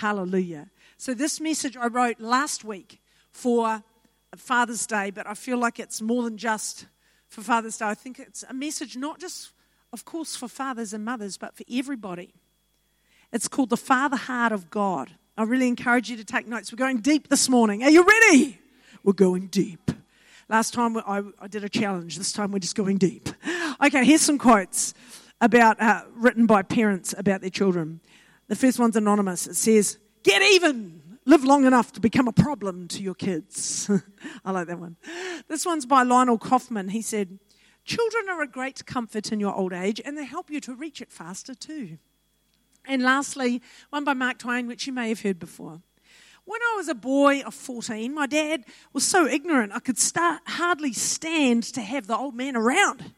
Hallelujah. So, this message I wrote last week for Father's Day, but I feel like it's more than just for Father's Day. I think it's a message not just, of course, for fathers and mothers, but for everybody. It's called The Father Heart of God. I really encourage you to take notes. We're going deep this morning. Are you ready? We're going deep. Last time I, I did a challenge. This time we're just going deep. Okay, here's some quotes about uh, written by parents about their children. The first one's anonymous. It says, "Get even." Live long enough to become a problem to your kids. I like that one. This one's by Lionel Kaufman. He said, Children are a great comfort in your old age and they help you to reach it faster too. And lastly, one by Mark Twain, which you may have heard before. When I was a boy of 14, my dad was so ignorant I could start, hardly stand to have the old man around.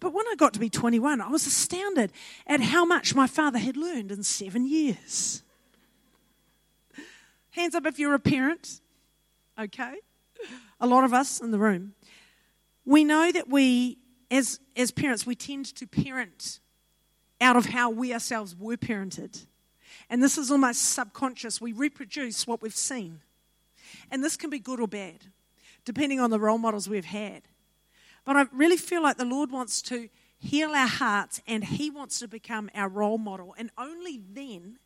But when I got to be 21, I was astounded at how much my father had learned in seven years. Hands up if you're a parent. Okay? A lot of us in the room. We know that we, as, as parents, we tend to parent out of how we ourselves were parented. And this is almost subconscious. We reproduce what we've seen. And this can be good or bad, depending on the role models we've had. But I really feel like the Lord wants to heal our hearts and He wants to become our role model. And only then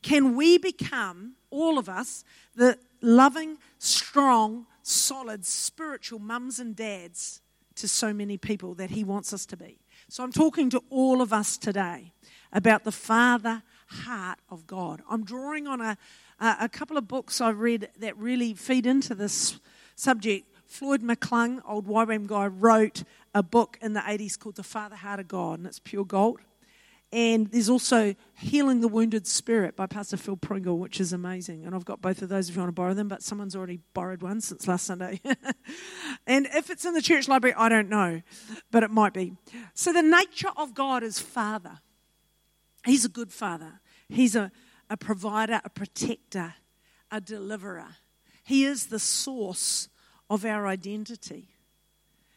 can we become, all of us, the loving, strong, solid, spiritual mums and dads to so many people that He wants us to be. So I'm talking to all of us today about the Father heart of God. I'm drawing on a, a couple of books I read that really feed into this subject. Floyd McClung, old YWAM guy, wrote a book in the 80s called The Father Heart of God, and it's pure gold. And there's also Healing the Wounded Spirit by Pastor Phil Pringle, which is amazing. And I've got both of those if you want to borrow them, but someone's already borrowed one since last Sunday. and if it's in the church library, I don't know, but it might be. So the nature of God is Father. He's a good Father, He's a, a provider, a protector, a deliverer. He is the source of our identity.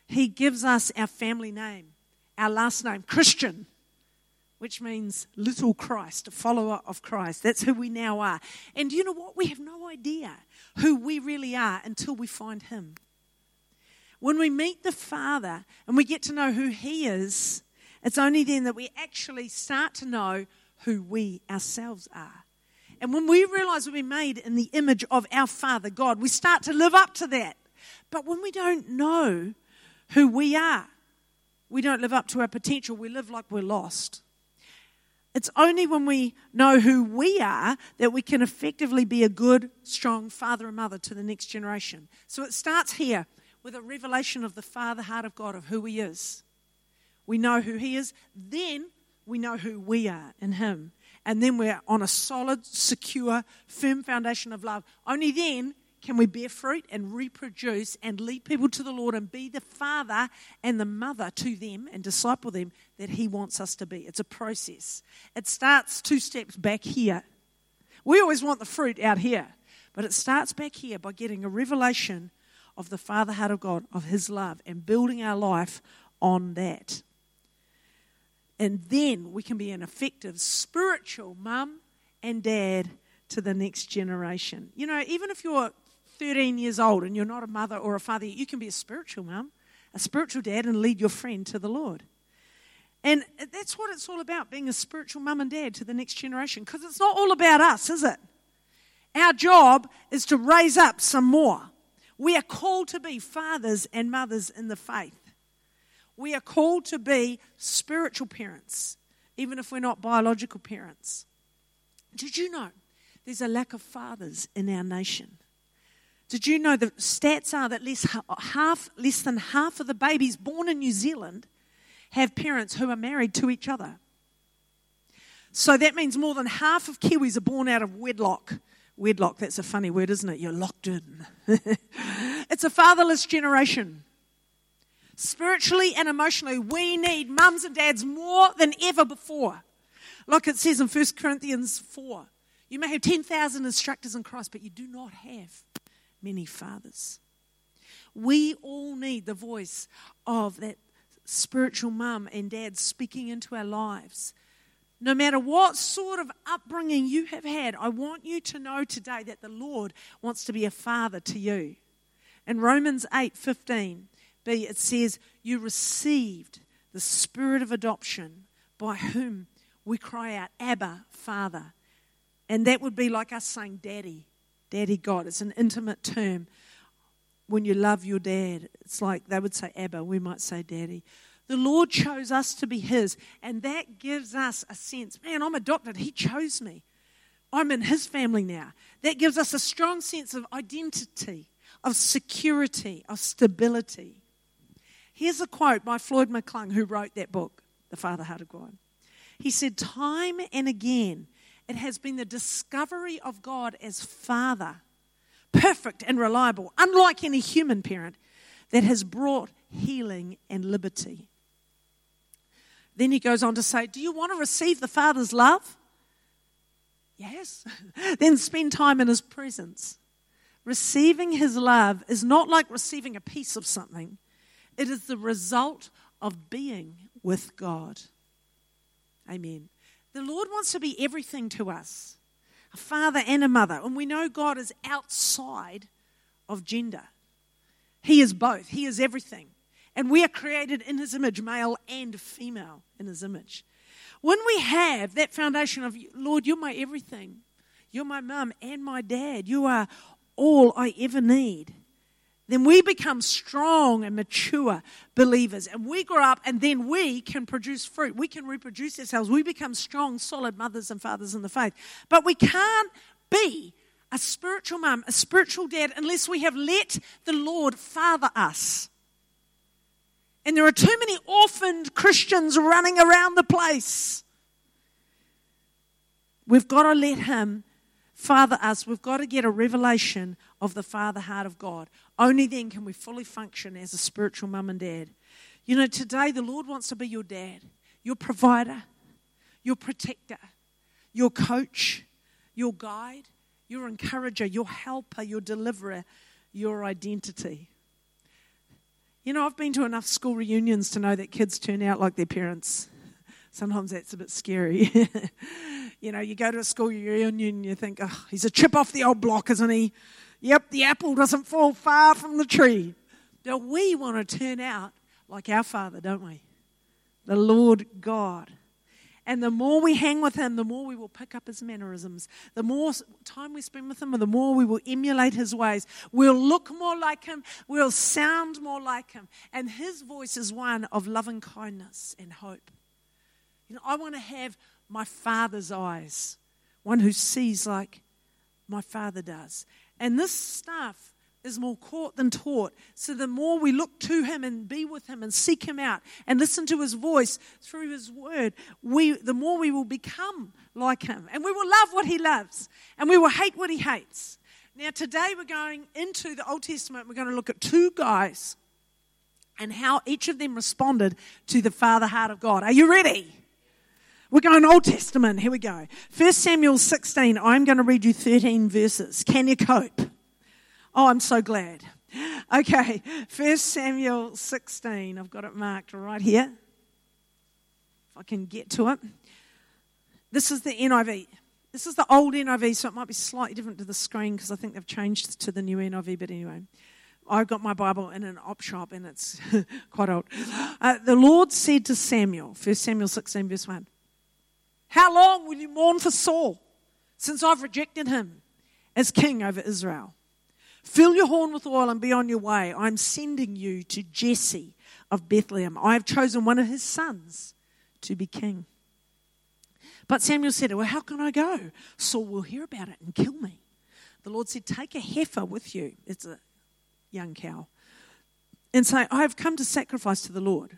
He gives us our family name, our last name, Christian which means little Christ, a follower of Christ. That's who we now are. And you know what? We have no idea who we really are until we find Him. When we meet the Father and we get to know who He is, it's only then that we actually start to know who we ourselves are. And when we realize we've been made in the image of our Father God, we start to live up to that. But when we don't know who we are, we don't live up to our potential, we live like we're lost. It's only when we know who we are that we can effectively be a good, strong father and mother to the next generation. So it starts here with a revelation of the Father heart of God, of who He is. We know who He is, then we know who we are in Him. And then we're on a solid, secure, firm foundation of love. Only then can we bear fruit and reproduce and lead people to the Lord and be the father and the mother to them and disciple them that He wants us to be? It's a process. It starts two steps back here. We always want the fruit out here, but it starts back here by getting a revelation of the Father heart of God, of His love, and building our life on that. And then we can be an effective spiritual mum and dad to the next generation. You know, even if you're 13 years old and you're not a mother or a father, you can be a spiritual mum, a spiritual dad, and lead your friend to the Lord. And that's what it's all about being a spiritual mum and dad to the next generation because it's not all about us, is it? Our job is to raise up some more. We are called to be fathers and mothers in the faith. We are called to be spiritual parents, even if we're not biological parents. Did you know there's a lack of fathers in our nation? Did you know the stats are that less, half, less than half of the babies born in New Zealand have parents who are married to each other? So that means more than half of Kiwis are born out of wedlock. Wedlock, that's a funny word, isn't it? You're locked in. it's a fatherless generation. Spiritually and emotionally, we need mums and dads more than ever before. Like it says in 1 Corinthians 4 you may have 10,000 instructors in Christ, but you do not have many fathers. We all need the voice of that spiritual mum and dad speaking into our lives No matter what sort of upbringing you have had, I want you to know today that the Lord wants to be a father to you. In Romans 8:15b it says you received the spirit of adoption by whom we cry out abba father. And that would be like us saying daddy, daddy God. It's an intimate term. When you love your dad, it's like they would say abba, we might say daddy. The Lord chose us to be His, and that gives us a sense man, I'm adopted. He chose me. I'm in His family now. That gives us a strong sense of identity, of security, of stability. Here's a quote by Floyd McClung, who wrote that book, The Father Heart of God. He said, Time and again, it has been the discovery of God as Father, perfect and reliable, unlike any human parent, that has brought healing and liberty. Then he goes on to say, Do you want to receive the Father's love? Yes. then spend time in his presence. Receiving his love is not like receiving a piece of something, it is the result of being with God. Amen. The Lord wants to be everything to us a father and a mother. And we know God is outside of gender, He is both, He is everything. And we are created in His image, male and female in His image. When we have that foundation of, Lord, you're my everything, you're my mum and my dad, you are all I ever need, then we become strong and mature believers. And we grow up, and then we can produce fruit. We can reproduce ourselves. We become strong, solid mothers and fathers in the faith. But we can't be a spiritual mum, a spiritual dad, unless we have let the Lord father us. And there are too many orphaned Christians running around the place. We've got to let Him father us. We've got to get a revelation of the father heart of God. Only then can we fully function as a spiritual mum and dad. You know, today the Lord wants to be your dad, your provider, your protector, your coach, your guide, your encourager, your helper, your deliverer, your identity. You know, I've been to enough school reunions to know that kids turn out like their parents. Sometimes that's a bit scary. you know, you go to a school reunion and you think, oh, he's a chip off the old block, isn't he? Yep, the apple doesn't fall far from the tree. But we want to turn out like our Father, don't we? The Lord God. And the more we hang with Him, the more we will pick up His mannerisms. The more time we spend with Him, the more we will emulate His ways. We'll look more like Him. We'll sound more like Him. And His voice is one of loving kindness and hope. You know, I want to have my Father's eyes, one who sees like my Father does. And this stuff is more caught than taught. So the more we look to him and be with him and seek him out and listen to his voice through his word, we, the more we will become like him. And we will love what he loves and we will hate what he hates. Now, today we're going into the Old Testament. We're going to look at two guys and how each of them responded to the Father heart of God. Are you ready? We're going Old Testament. Here we go. 1 Samuel 16. I'm going to read you 13 verses. Can you cope? Oh, I'm so glad. Okay, 1 Samuel 16. I've got it marked right here. If I can get to it. This is the NIV. This is the old NIV, so it might be slightly different to the screen because I think they've changed to the new NIV, but anyway. I've got my Bible in an op shop and it's quite old. Uh, the Lord said to Samuel, 1 Samuel 16, verse 1, How long will you mourn for Saul since I've rejected him as king over Israel? Fill your horn with oil and be on your way. I'm sending you to Jesse of Bethlehem. I have chosen one of his sons to be king. But Samuel said, Well, how can I go? Saul will hear about it and kill me. The Lord said, Take a heifer with you. It's a young cow. And say, I have come to sacrifice to the Lord.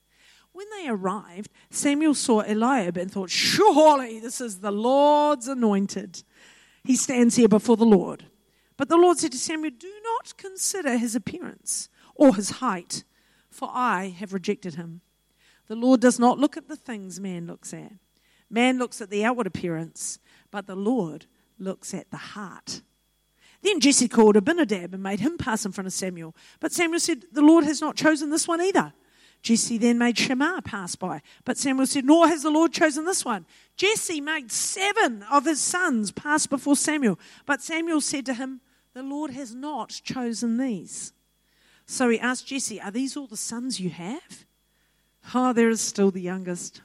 When they arrived, Samuel saw Eliab and thought, Surely this is the Lord's anointed. He stands here before the Lord. But the Lord said to Samuel, Do not consider his appearance or his height, for I have rejected him. The Lord does not look at the things man looks at. Man looks at the outward appearance, but the Lord looks at the heart. Then Jesse called Abinadab and made him pass in front of Samuel. But Samuel said, The Lord has not chosen this one either. Jesse then made Shammah pass by. But Samuel said, Nor has the Lord chosen this one. Jesse made seven of his sons pass before Samuel. But Samuel said to him, The Lord has not chosen these. So he asked Jesse, Are these all the sons you have? Oh, there is still the youngest.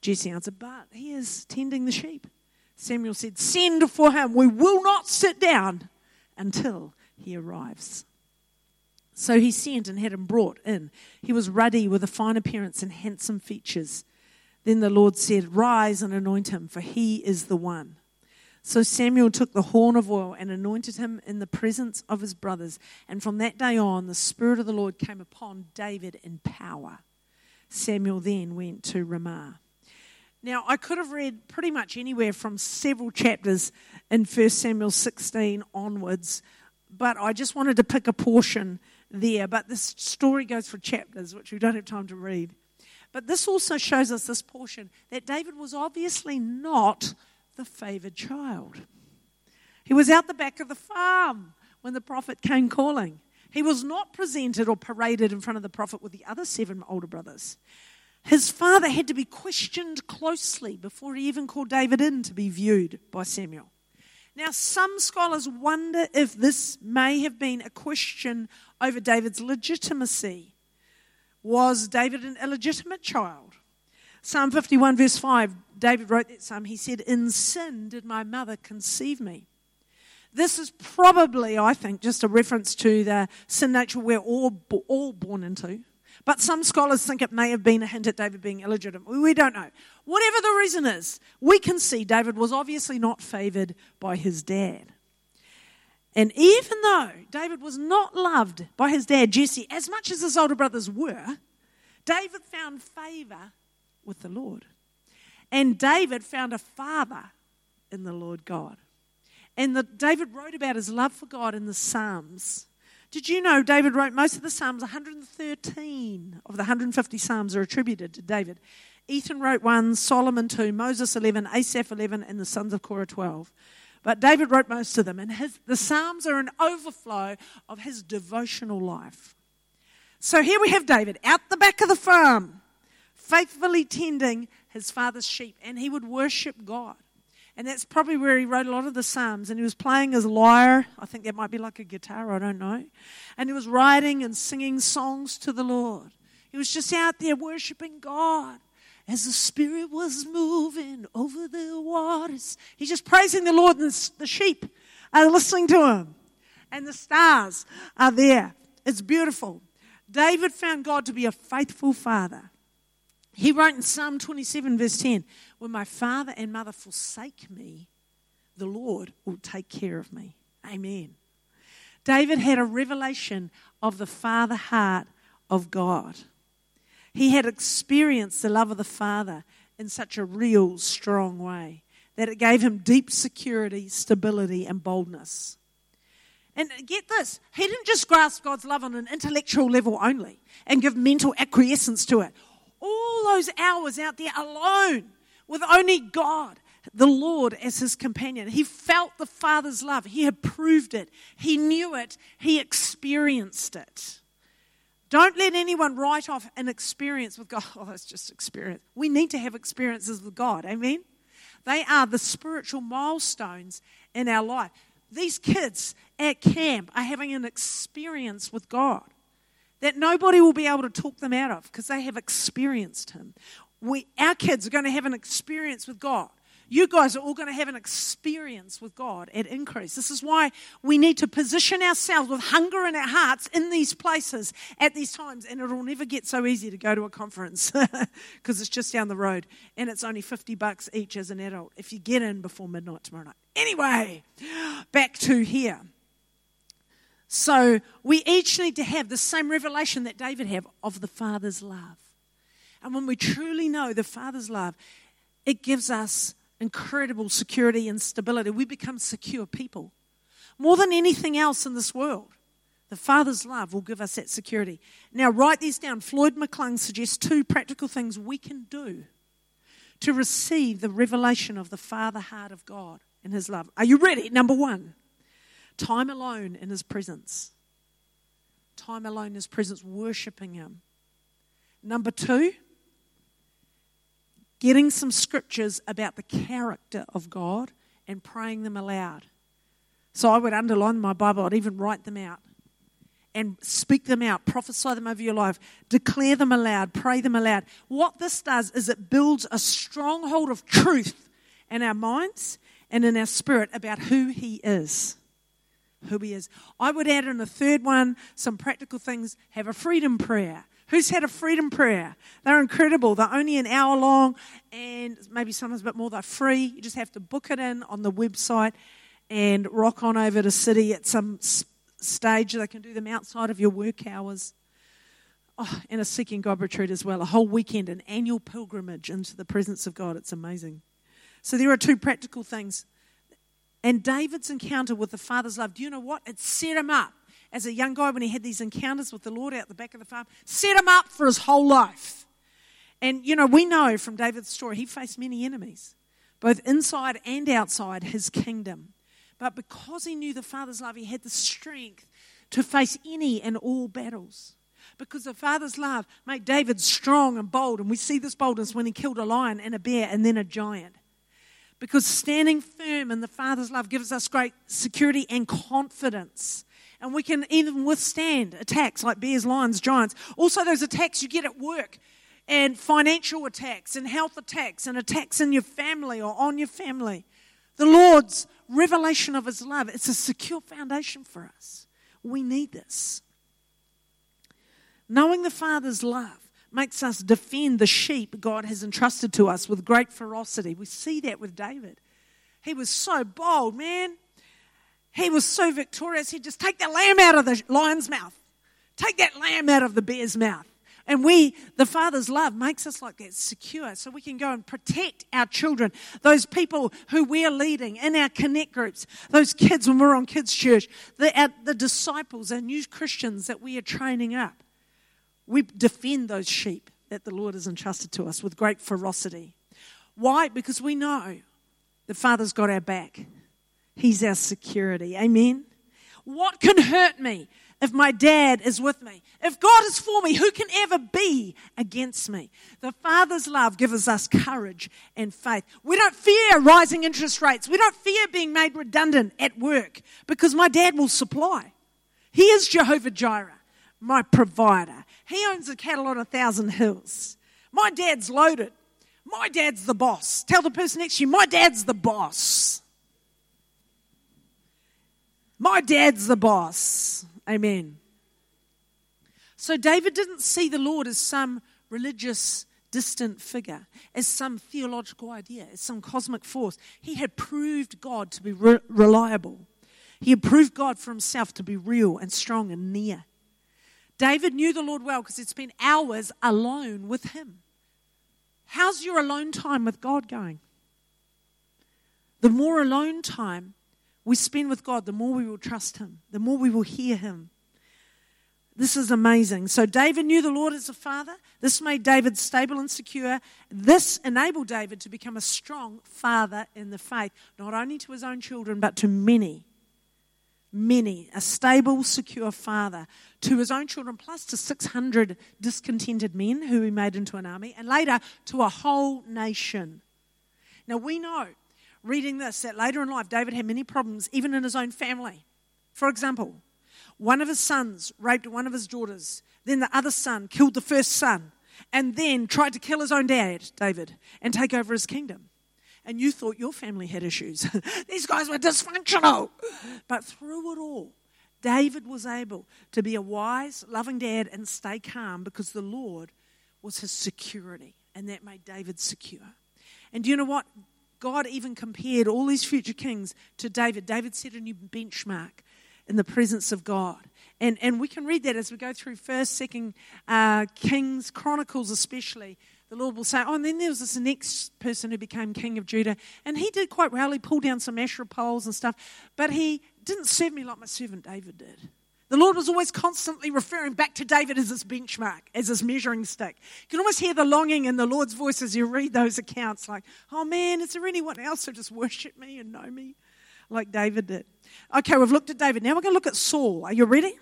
Jesse answered, But he is tending the sheep. Samuel said, Send for him. We will not sit down until he arrives. So he sent and had him brought in. He was ruddy with a fine appearance and handsome features. Then the Lord said, Rise and anoint him, for he is the one. So Samuel took the horn of oil and anointed him in the presence of his brothers. And from that day on, the Spirit of the Lord came upon David in power. Samuel then went to Ramah. Now, I could have read pretty much anywhere from several chapters in 1 Samuel 16 onwards, but I just wanted to pick a portion there. But this story goes for chapters, which we don't have time to read. But this also shows us this portion that David was obviously not the favored child. He was out the back of the farm when the prophet came calling. He was not presented or paraded in front of the prophet with the other seven older brothers. His father had to be questioned closely before he even called David in to be viewed by Samuel. Now, some scholars wonder if this may have been a question over David's legitimacy. Was David an illegitimate child? Psalm 51, verse 5, David wrote that psalm. He said, In sin did my mother conceive me. This is probably, I think, just a reference to the sin nature we're all, all born into. But some scholars think it may have been a hint at David being illegitimate. We don't know. Whatever the reason is, we can see David was obviously not favored by his dad. And even though David was not loved by his dad, Jesse, as much as his older brothers were, David found favor with the Lord. And David found a father in the Lord God. And the, David wrote about his love for God in the Psalms. Did you know David wrote most of the Psalms? 113 of the 150 Psalms are attributed to David. Ethan wrote one, Solomon two, Moses 11, Asaph 11, and the sons of Korah 12. But David wrote most of them, and his, the Psalms are an overflow of his devotional life. So here we have David out the back of the farm, faithfully tending his father's sheep, and he would worship God. And that's probably where he wrote a lot of the Psalms. And he was playing his lyre. I think that might be like a guitar, I don't know. And he was writing and singing songs to the Lord. He was just out there worshiping God as the Spirit was moving over the waters. He's just praising the Lord, and the sheep are listening to him. And the stars are there. It's beautiful. David found God to be a faithful father. He wrote in Psalm 27, verse 10 When my father and mother forsake me, the Lord will take care of me. Amen. David had a revelation of the father heart of God. He had experienced the love of the Father in such a real, strong way that it gave him deep security, stability, and boldness. And get this, he didn't just grasp God's love on an intellectual level only and give mental acquiescence to it all those hours out there alone with only God, the Lord, as his companion. He felt the Father's love. He had proved it. He knew it. He experienced it. Don't let anyone write off an experience with God. Oh, that's just experience. We need to have experiences with God. Amen? They are the spiritual milestones in our life. These kids at camp are having an experience with God that nobody will be able to talk them out of because they have experienced Him. We, our kids are going to have an experience with God. You guys are all going to have an experience with God at increase. This is why we need to position ourselves with hunger in our hearts in these places at these times. And it'll never get so easy to go to a conference because it's just down the road and it's only 50 bucks each as an adult if you get in before midnight tomorrow night. Anyway, back to here. So we each need to have the same revelation that David had of the Father's love. And when we truly know the Father's love, it gives us incredible security and stability. We become secure people. More than anything else in this world, the Father's love will give us that security. Now, write these down. Floyd McClung suggests two practical things we can do to receive the revelation of the Father heart of God and His love. Are you ready? Number one, time alone in His presence. Time alone in His presence, worshiping Him. Number two, getting some scriptures about the character of God and praying them aloud. So I would underline my Bible, I'd even write them out and speak them out, prophesy them over your life, declare them aloud, pray them aloud. What this does is it builds a stronghold of truth in our minds and in our spirit about who He is. Who He is. I would add in a third one some practical things have a freedom prayer. Who's had a freedom prayer? They're incredible. They're only an hour long and maybe sometimes a bit more. They're free. You just have to book it in on the website and rock on over to City at some stage. They can do them outside of your work hours. Oh, and a Seeking God retreat as well. A whole weekend, an annual pilgrimage into the presence of God. It's amazing. So there are two practical things. And David's encounter with the Father's love, do you know what? It set him up as a young guy when he had these encounters with the Lord out the back of the farm, set him up for his whole life. And, you know, we know from David's story, he faced many enemies, both inside and outside his kingdom. But because he knew the Father's love, he had the strength to face any and all battles. Because the Father's love made David strong and bold. And we see this boldness when he killed a lion and a bear and then a giant. Because standing firm in the Father's love gives us great security and confidence and we can even withstand attacks like bears, lions, giants. Also, those attacks you get at work, and financial attacks, and health attacks, and attacks in your family or on your family. The Lord's revelation of His love, it's a secure foundation for us. We need this. Knowing the Father's love makes us defend the sheep God has entrusted to us with great ferocity. We see that with David. He was so bold, man. He was so victorious, he'd just take that lamb out of the lion's mouth, take that lamb out of the bear's mouth. And we, the Father's love, makes us like that secure so we can go and protect our children, those people who we're leading in our connect groups, those kids when we're on kids' church, the, our, the disciples, our new Christians that we are training up. We defend those sheep that the Lord has entrusted to us with great ferocity. Why? Because we know the Father's got our back. He's our security. Amen. What can hurt me if my dad is with me? If God is for me, who can ever be against me? The Father's love gives us courage and faith. We don't fear rising interest rates. We don't fear being made redundant at work because my dad will supply. He is Jehovah Jireh, my provider. He owns a cattle on a thousand hills. My dad's loaded. My dad's the boss. Tell the person next to you, my dad's the boss. My dad's the boss. Amen. So David didn't see the Lord as some religious, distant figure, as some theological idea, as some cosmic force. He had proved God to be re- reliable. He had proved God for himself to be real and strong and near. David knew the Lord well because he'd spent hours alone with him. How's your alone time with God going? The more alone time we spend with God, the more we will trust Him, the more we will hear Him. This is amazing. So, David knew the Lord as a father. This made David stable and secure. This enabled David to become a strong father in the faith, not only to his own children, but to many. Many. A stable, secure father to his own children, plus to 600 discontented men who he made into an army, and later to a whole nation. Now, we know reading this that later in life, David had many problems, even in his own family. For example, one of his sons raped one of his daughters, then the other son killed the first son, and then tried to kill his own dad, David, and take over his kingdom. And you thought your family had issues. These guys were dysfunctional. But through it all, David was able to be a wise, loving dad and stay calm because the Lord was his security, and that made David secure. And do you know what? God even compared all these future kings to David. David set a new benchmark in the presence of God. And, and we can read that as we go through 1st, 2nd uh, Kings, Chronicles especially. the Lord will say, Oh, and then there was this next person who became king of Judah, and he did quite well. He pulled down some Asherah poles and stuff, but he didn't serve me like my servant David did. The Lord was always constantly referring back to David as his benchmark, as his measuring stick. You can almost hear the longing in the Lord's voice as you read those accounts like, oh man, is there anyone else who just worship me and know me like David did? Okay, we've looked at David. Now we're going to look at Saul. Are you ready?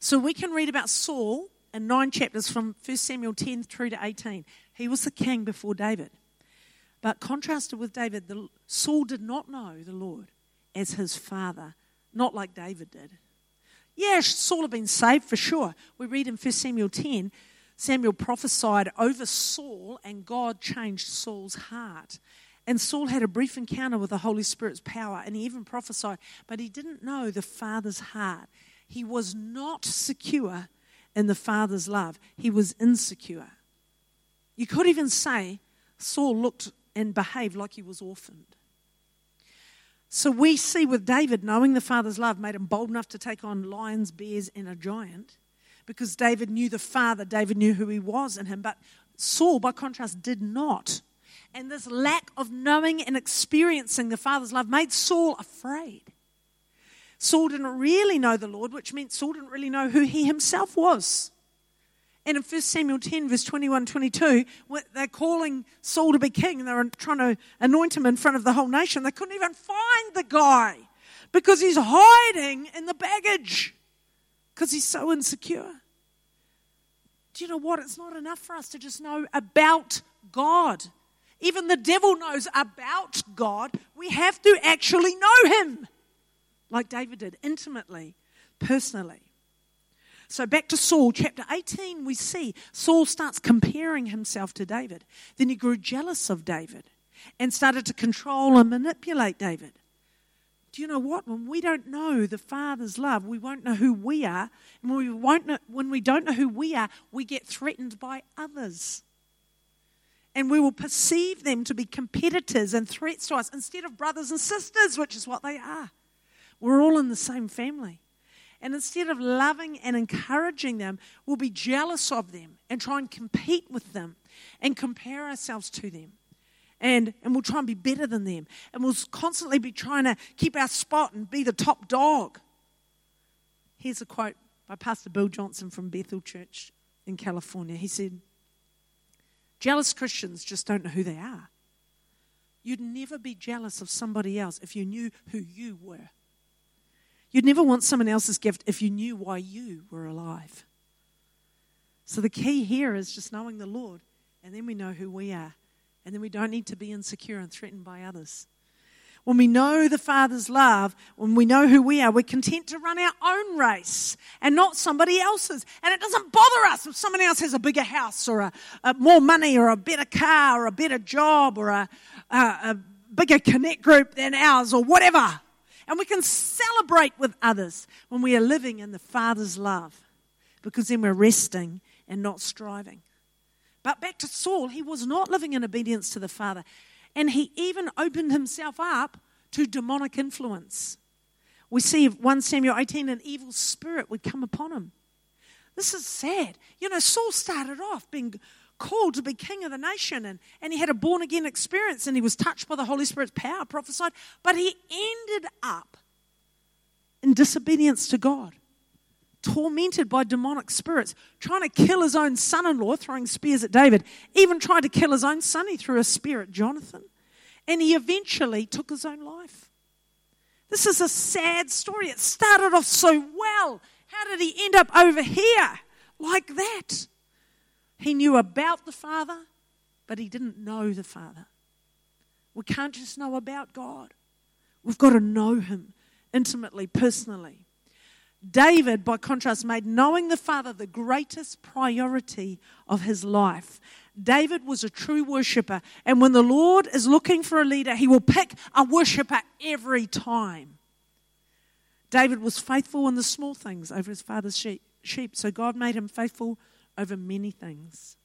So we can read about Saul in nine chapters from 1 Samuel 10 through to 18. He was the king before David. But contrasted with David, Saul did not know the Lord as his father, not like David did. Yeah, Saul had been saved for sure. We read in 1 Samuel 10, Samuel prophesied over Saul, and God changed Saul's heart. And Saul had a brief encounter with the Holy Spirit's power, and he even prophesied, but he didn't know the Father's heart. He was not secure in the Father's love, he was insecure. You could even say Saul looked and behaved like he was orphaned. So we see with David, knowing the Father's love made him bold enough to take on lions, bears, and a giant because David knew the Father, David knew who he was in him. But Saul, by contrast, did not. And this lack of knowing and experiencing the Father's love made Saul afraid. Saul didn't really know the Lord, which meant Saul didn't really know who he himself was. And in 1 Samuel 10, verse 21 22, they're calling Saul to be king and they're trying to anoint him in front of the whole nation. They couldn't even find the guy because he's hiding in the baggage because he's so insecure. Do you know what? It's not enough for us to just know about God. Even the devil knows about God. We have to actually know him like David did, intimately, personally. So back to Saul, chapter 18, we see Saul starts comparing himself to David. Then he grew jealous of David and started to control and manipulate David. Do you know what? When we don't know the Father's love, we won't know who we are. And when we, won't know, when we don't know who we are, we get threatened by others. And we will perceive them to be competitors and threats to us instead of brothers and sisters, which is what they are. We're all in the same family. And instead of loving and encouraging them, we'll be jealous of them and try and compete with them and compare ourselves to them. And, and we'll try and be better than them. And we'll constantly be trying to keep our spot and be the top dog. Here's a quote by Pastor Bill Johnson from Bethel Church in California. He said, Jealous Christians just don't know who they are. You'd never be jealous of somebody else if you knew who you were. You'd never want someone else's gift if you knew why you were alive. So the key here is just knowing the Lord, and then we know who we are. And then we don't need to be insecure and threatened by others. When we know the Father's love, when we know who we are, we're content to run our own race and not somebody else's. And it doesn't bother us if someone else has a bigger house or a, a more money or a better car or a better job or a, a, a bigger connect group than ours or whatever. And we can celebrate with others when we are living in the Father's love because then we're resting and not striving. But back to Saul, he was not living in obedience to the Father. And he even opened himself up to demonic influence. We see 1 Samuel 18 an evil spirit would come upon him. This is sad. You know, Saul started off being called to be king of the nation and, and he had a born again experience and he was touched by the Holy Spirit's power, prophesied, but he ended up in disobedience to God, tormented by demonic spirits, trying to kill his own son in law, throwing spears at David, even tried to kill his own son. He threw a spear at Jonathan, and he eventually took his own life. This is a sad story. It started off so well. How did he end up over here like that? He knew about the Father, but he didn't know the Father. We can't just know about God, we've got to know Him intimately, personally. David, by contrast, made knowing the Father the greatest priority of his life. David was a true worshiper, and when the Lord is looking for a leader, he will pick a worshiper every time. David was faithful in the small things over his father's sheep, so God made him faithful over many things.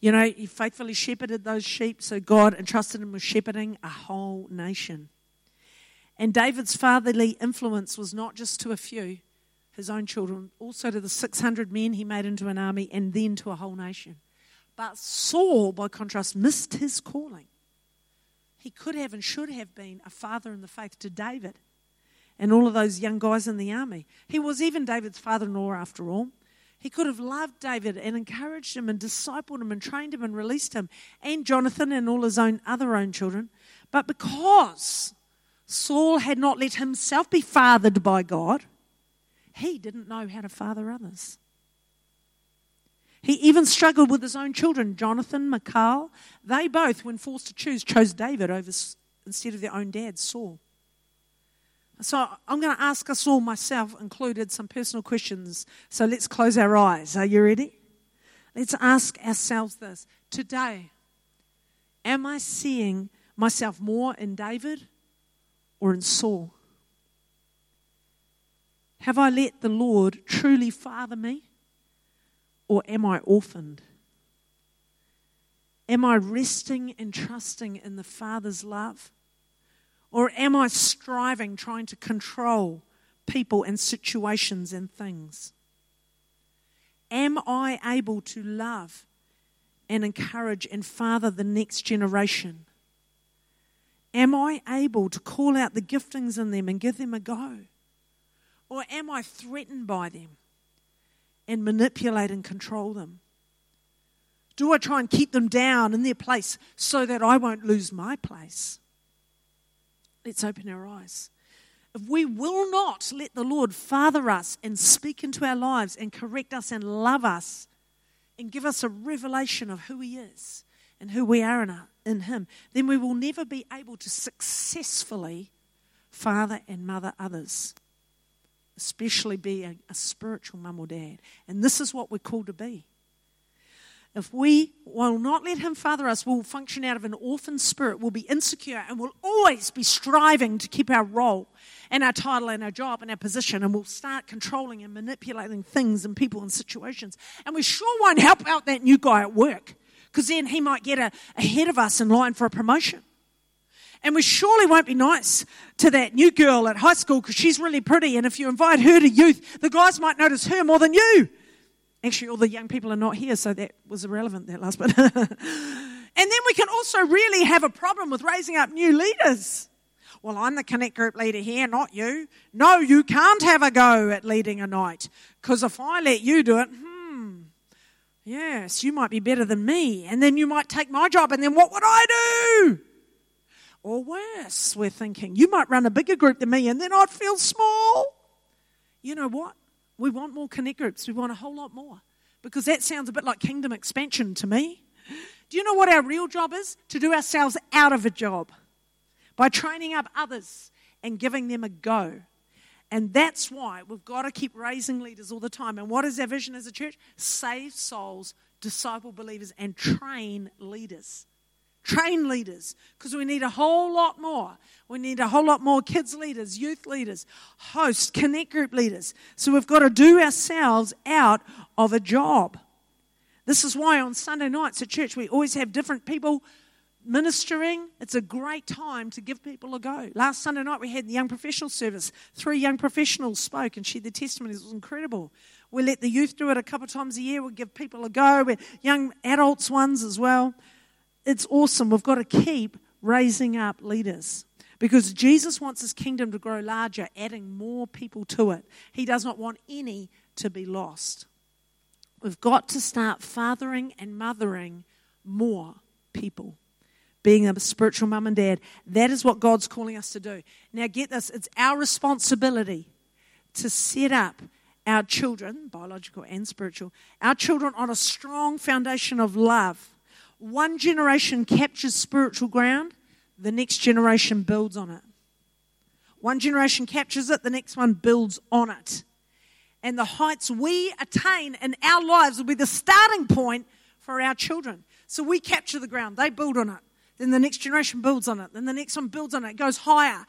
You know, he faithfully shepherded those sheep, so God entrusted him with shepherding a whole nation. And David's fatherly influence was not just to a few, his own children, also to the 600 men he made into an army, and then to a whole nation. But Saul, by contrast, missed his calling. He could have and should have been a father in the faith to David and all of those young guys in the army. He was even David's father in law, after all. He could have loved David and encouraged him and discipled him and trained him and released him, and Jonathan and all his own other own children. But because Saul had not let himself be fathered by God, he didn't know how to father others. He even struggled with his own children, Jonathan, Michal. They both, when forced to choose, chose David over instead of their own dad, Saul. So I'm going to ask us all, myself included, some personal questions. So let's close our eyes. Are you ready? Let's ask ourselves this. Today, am I seeing myself more in David or in Saul? Have I let the Lord truly father me? Or am I orphaned? Am I resting and trusting in the Father's love? Or am I striving, trying to control people and situations and things? Am I able to love and encourage and father the next generation? Am I able to call out the giftings in them and give them a go? Or am I threatened by them and manipulate and control them? Do I try and keep them down in their place so that I won't lose my place? Let's open our eyes. If we will not let the Lord father us and speak into our lives and correct us and love us and give us a revelation of who He is and who we are in, Him, then we will never be able to successfully father and mother others, especially be a, a spiritual mum or dad. And this is what we're called to be. If we will not let Him father us, we'll function out of an orphan spirit, we'll be insecure, and we'll always be striving to keep our role and our title and our job and our position, and we'll start controlling and manipulating things and people and situations. And we sure won't help out that new guy at work, because then he might get a, ahead of us in line for a promotion. And we surely won't be nice to that new girl at high school because she's really pretty. And if you invite her to youth, the guys might notice her more than you. Actually, all the young people are not here, so that was irrelevant, that last bit. and then we can also really have a problem with raising up new leaders. Well, I'm the Connect Group leader here, not you. No, you can't have a go at leading a night, because if I let you do it, hmm, yes, you might be better than me, and then you might take my job, and then what would I do? Or worse, we're thinking, you might run a bigger group than me, and then I'd feel small. You know what? We want more connect groups. We want a whole lot more because that sounds a bit like kingdom expansion to me. Do you know what our real job is? To do ourselves out of a job by training up others and giving them a go. And that's why we've got to keep raising leaders all the time. And what is our vision as a church? Save souls, disciple believers, and train leaders train leaders because we need a whole lot more. We need a whole lot more kids leaders, youth leaders, hosts, connect group leaders. So we've got to do ourselves out of a job. This is why on Sunday nights at church we always have different people ministering. It's a great time to give people a go. Last Sunday night we had the young professional service. Three young professionals spoke and shared their testimonies. It was incredible. We let the youth do it a couple of times a year. We give people a go. we young adults ones as well it's awesome. We've got to keep raising up leaders because Jesus wants his kingdom to grow larger, adding more people to it. He does not want any to be lost. We've got to start fathering and mothering more people. Being a spiritual mum and dad. That is what God's calling us to do. Now, get this it's our responsibility to set up our children, biological and spiritual, our children on a strong foundation of love one generation captures spiritual ground, the next generation builds on it. One generation captures it, the next one builds on it. And the heights we attain in our lives will be the starting point for our children. So we capture the ground, they build on it. Then the next generation builds on it. Then the next one builds on it. It goes higher.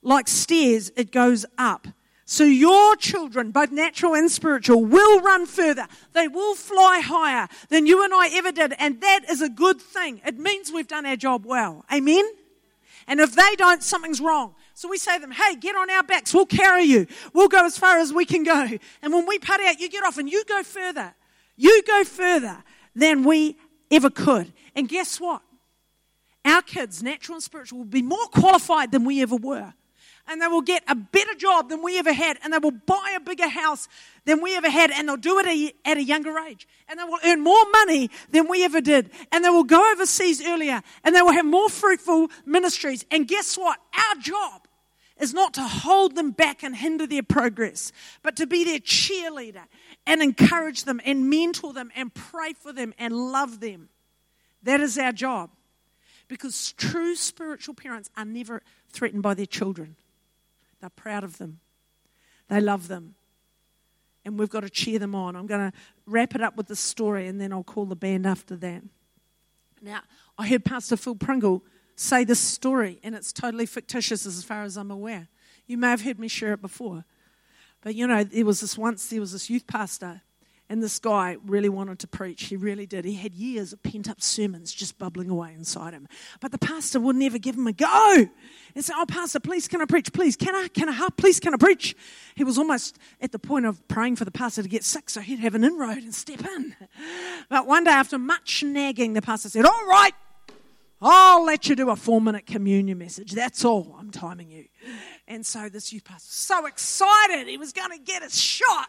Like stairs, it goes up. So your children, both natural and spiritual, will run further. They will fly higher than you and I ever did. And that is a good thing. It means we've done our job well. Amen? And if they don't, something's wrong. So we say to them, hey, get on our backs. We'll carry you. We'll go as far as we can go. And when we put out, you get off and you go further. You go further than we ever could. And guess what? Our kids, natural and spiritual, will be more qualified than we ever were and they will get a better job than we ever had, and they will buy a bigger house than we ever had, and they'll do it at a younger age, and they will earn more money than we ever did, and they will go overseas earlier, and they will have more fruitful ministries. And guess what? Our job is not to hold them back and hinder their progress, but to be their cheerleader and encourage them and mentor them and pray for them and love them. That is our job. Because true spiritual parents are never threatened by their children. They're proud of them, they love them. And we've got to cheer them on. I'm going to wrap it up with the story and then I'll call the band after that. Now, I heard Pastor Phil Pringle say this story, and it's totally fictitious as far as I'm aware. You may have heard me share it before. But you know, there was this once, there was this youth pastor and this guy really wanted to preach. He really did. He had years of pent up sermons just bubbling away inside him. But the pastor would never give him a go. He said, Oh, Pastor, please, can I preach? Please, can I? Can I? Please, can I preach? He was almost at the point of praying for the pastor to get sick so he'd have an inroad and step in. But one day, after much nagging, the pastor said, All right, I'll let you do a four minute communion message. That's all. I'm timing you. And so this youth pastor was so excited. He was going to get a shot.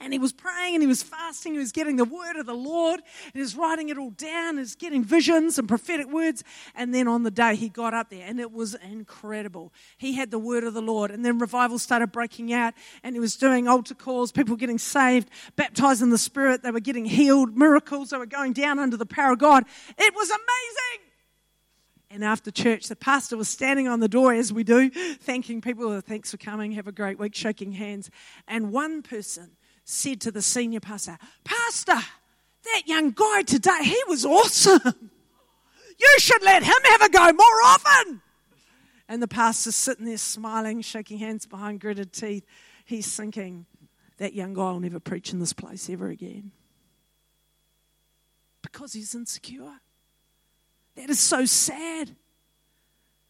And he was praying and he was fasting. He was getting the word of the Lord. And he was writing it all down. He was getting visions and prophetic words. And then on the day he got up there and it was incredible. He had the word of the Lord. And then revival started breaking out. And he was doing altar calls, people getting saved, baptized in the Spirit. They were getting healed, miracles. They were going down under the power of God. It was amazing. And after church, the pastor was standing on the door, as we do, thanking people. Thanks for coming. Have a great week, shaking hands. And one person said to the senior pastor, Pastor, that young guy today, he was awesome. You should let him have a go more often. And the pastor's sitting there smiling, shaking hands behind gritted teeth. He's thinking, that young guy will never preach in this place ever again. Because he's insecure. That is so sad.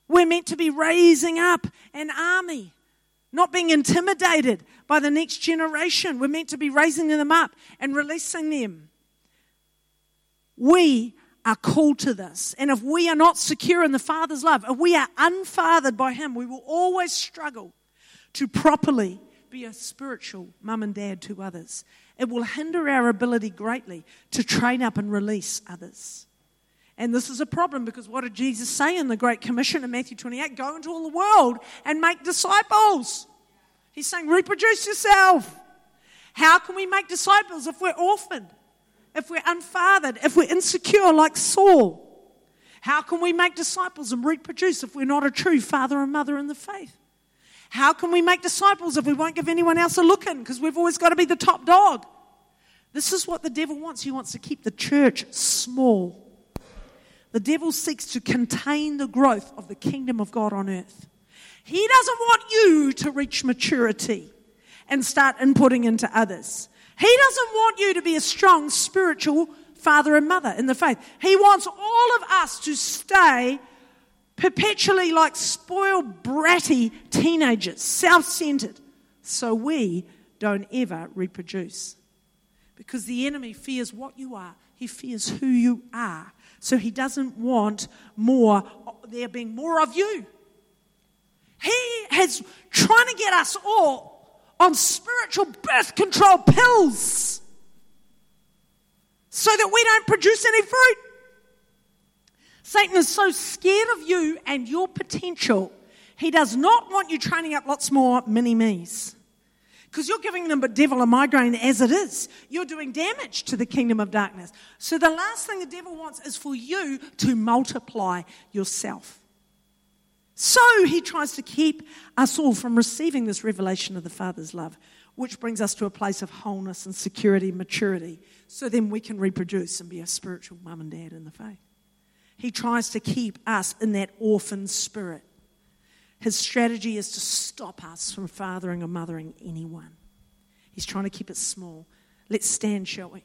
We're meant to be raising up an army, not being intimidated by the next generation. We're meant to be raising them up and releasing them. We are called to this. And if we are not secure in the Father's love, if we are unfathered by Him, we will always struggle to properly be a spiritual mum and dad to others. It will hinder our ability greatly to train up and release others. And this is a problem because what did Jesus say in the Great Commission in Matthew 28? Go into all the world and make disciples. He's saying, reproduce yourself. How can we make disciples if we're orphaned, if we're unfathered, if we're insecure like Saul? How can we make disciples and reproduce if we're not a true father and mother in the faith? How can we make disciples if we won't give anyone else a look in because we've always got to be the top dog? This is what the devil wants. He wants to keep the church small. The devil seeks to contain the growth of the kingdom of God on earth. He doesn't want you to reach maturity and start inputting into others. He doesn't want you to be a strong spiritual father and mother in the faith. He wants all of us to stay perpetually like spoiled, bratty teenagers, self centered, so we don't ever reproduce. Because the enemy fears what you are, he fears who you are. So he doesn't want more, there being more of you. He has trying to get us all on spiritual birth control pills so that we don't produce any fruit. Satan is so scared of you and your potential, he does not want you training up lots more mini me's because you're giving them the devil a migraine as it is. You're doing damage to the kingdom of darkness. So the last thing the devil wants is for you to multiply yourself. So he tries to keep us all from receiving this revelation of the Father's love, which brings us to a place of wholeness and security and maturity, so then we can reproduce and be a spiritual mum and dad in the faith. He tries to keep us in that orphan spirit. His strategy is to stop us from fathering or mothering anyone. He's trying to keep it small. Let's stand, shall we?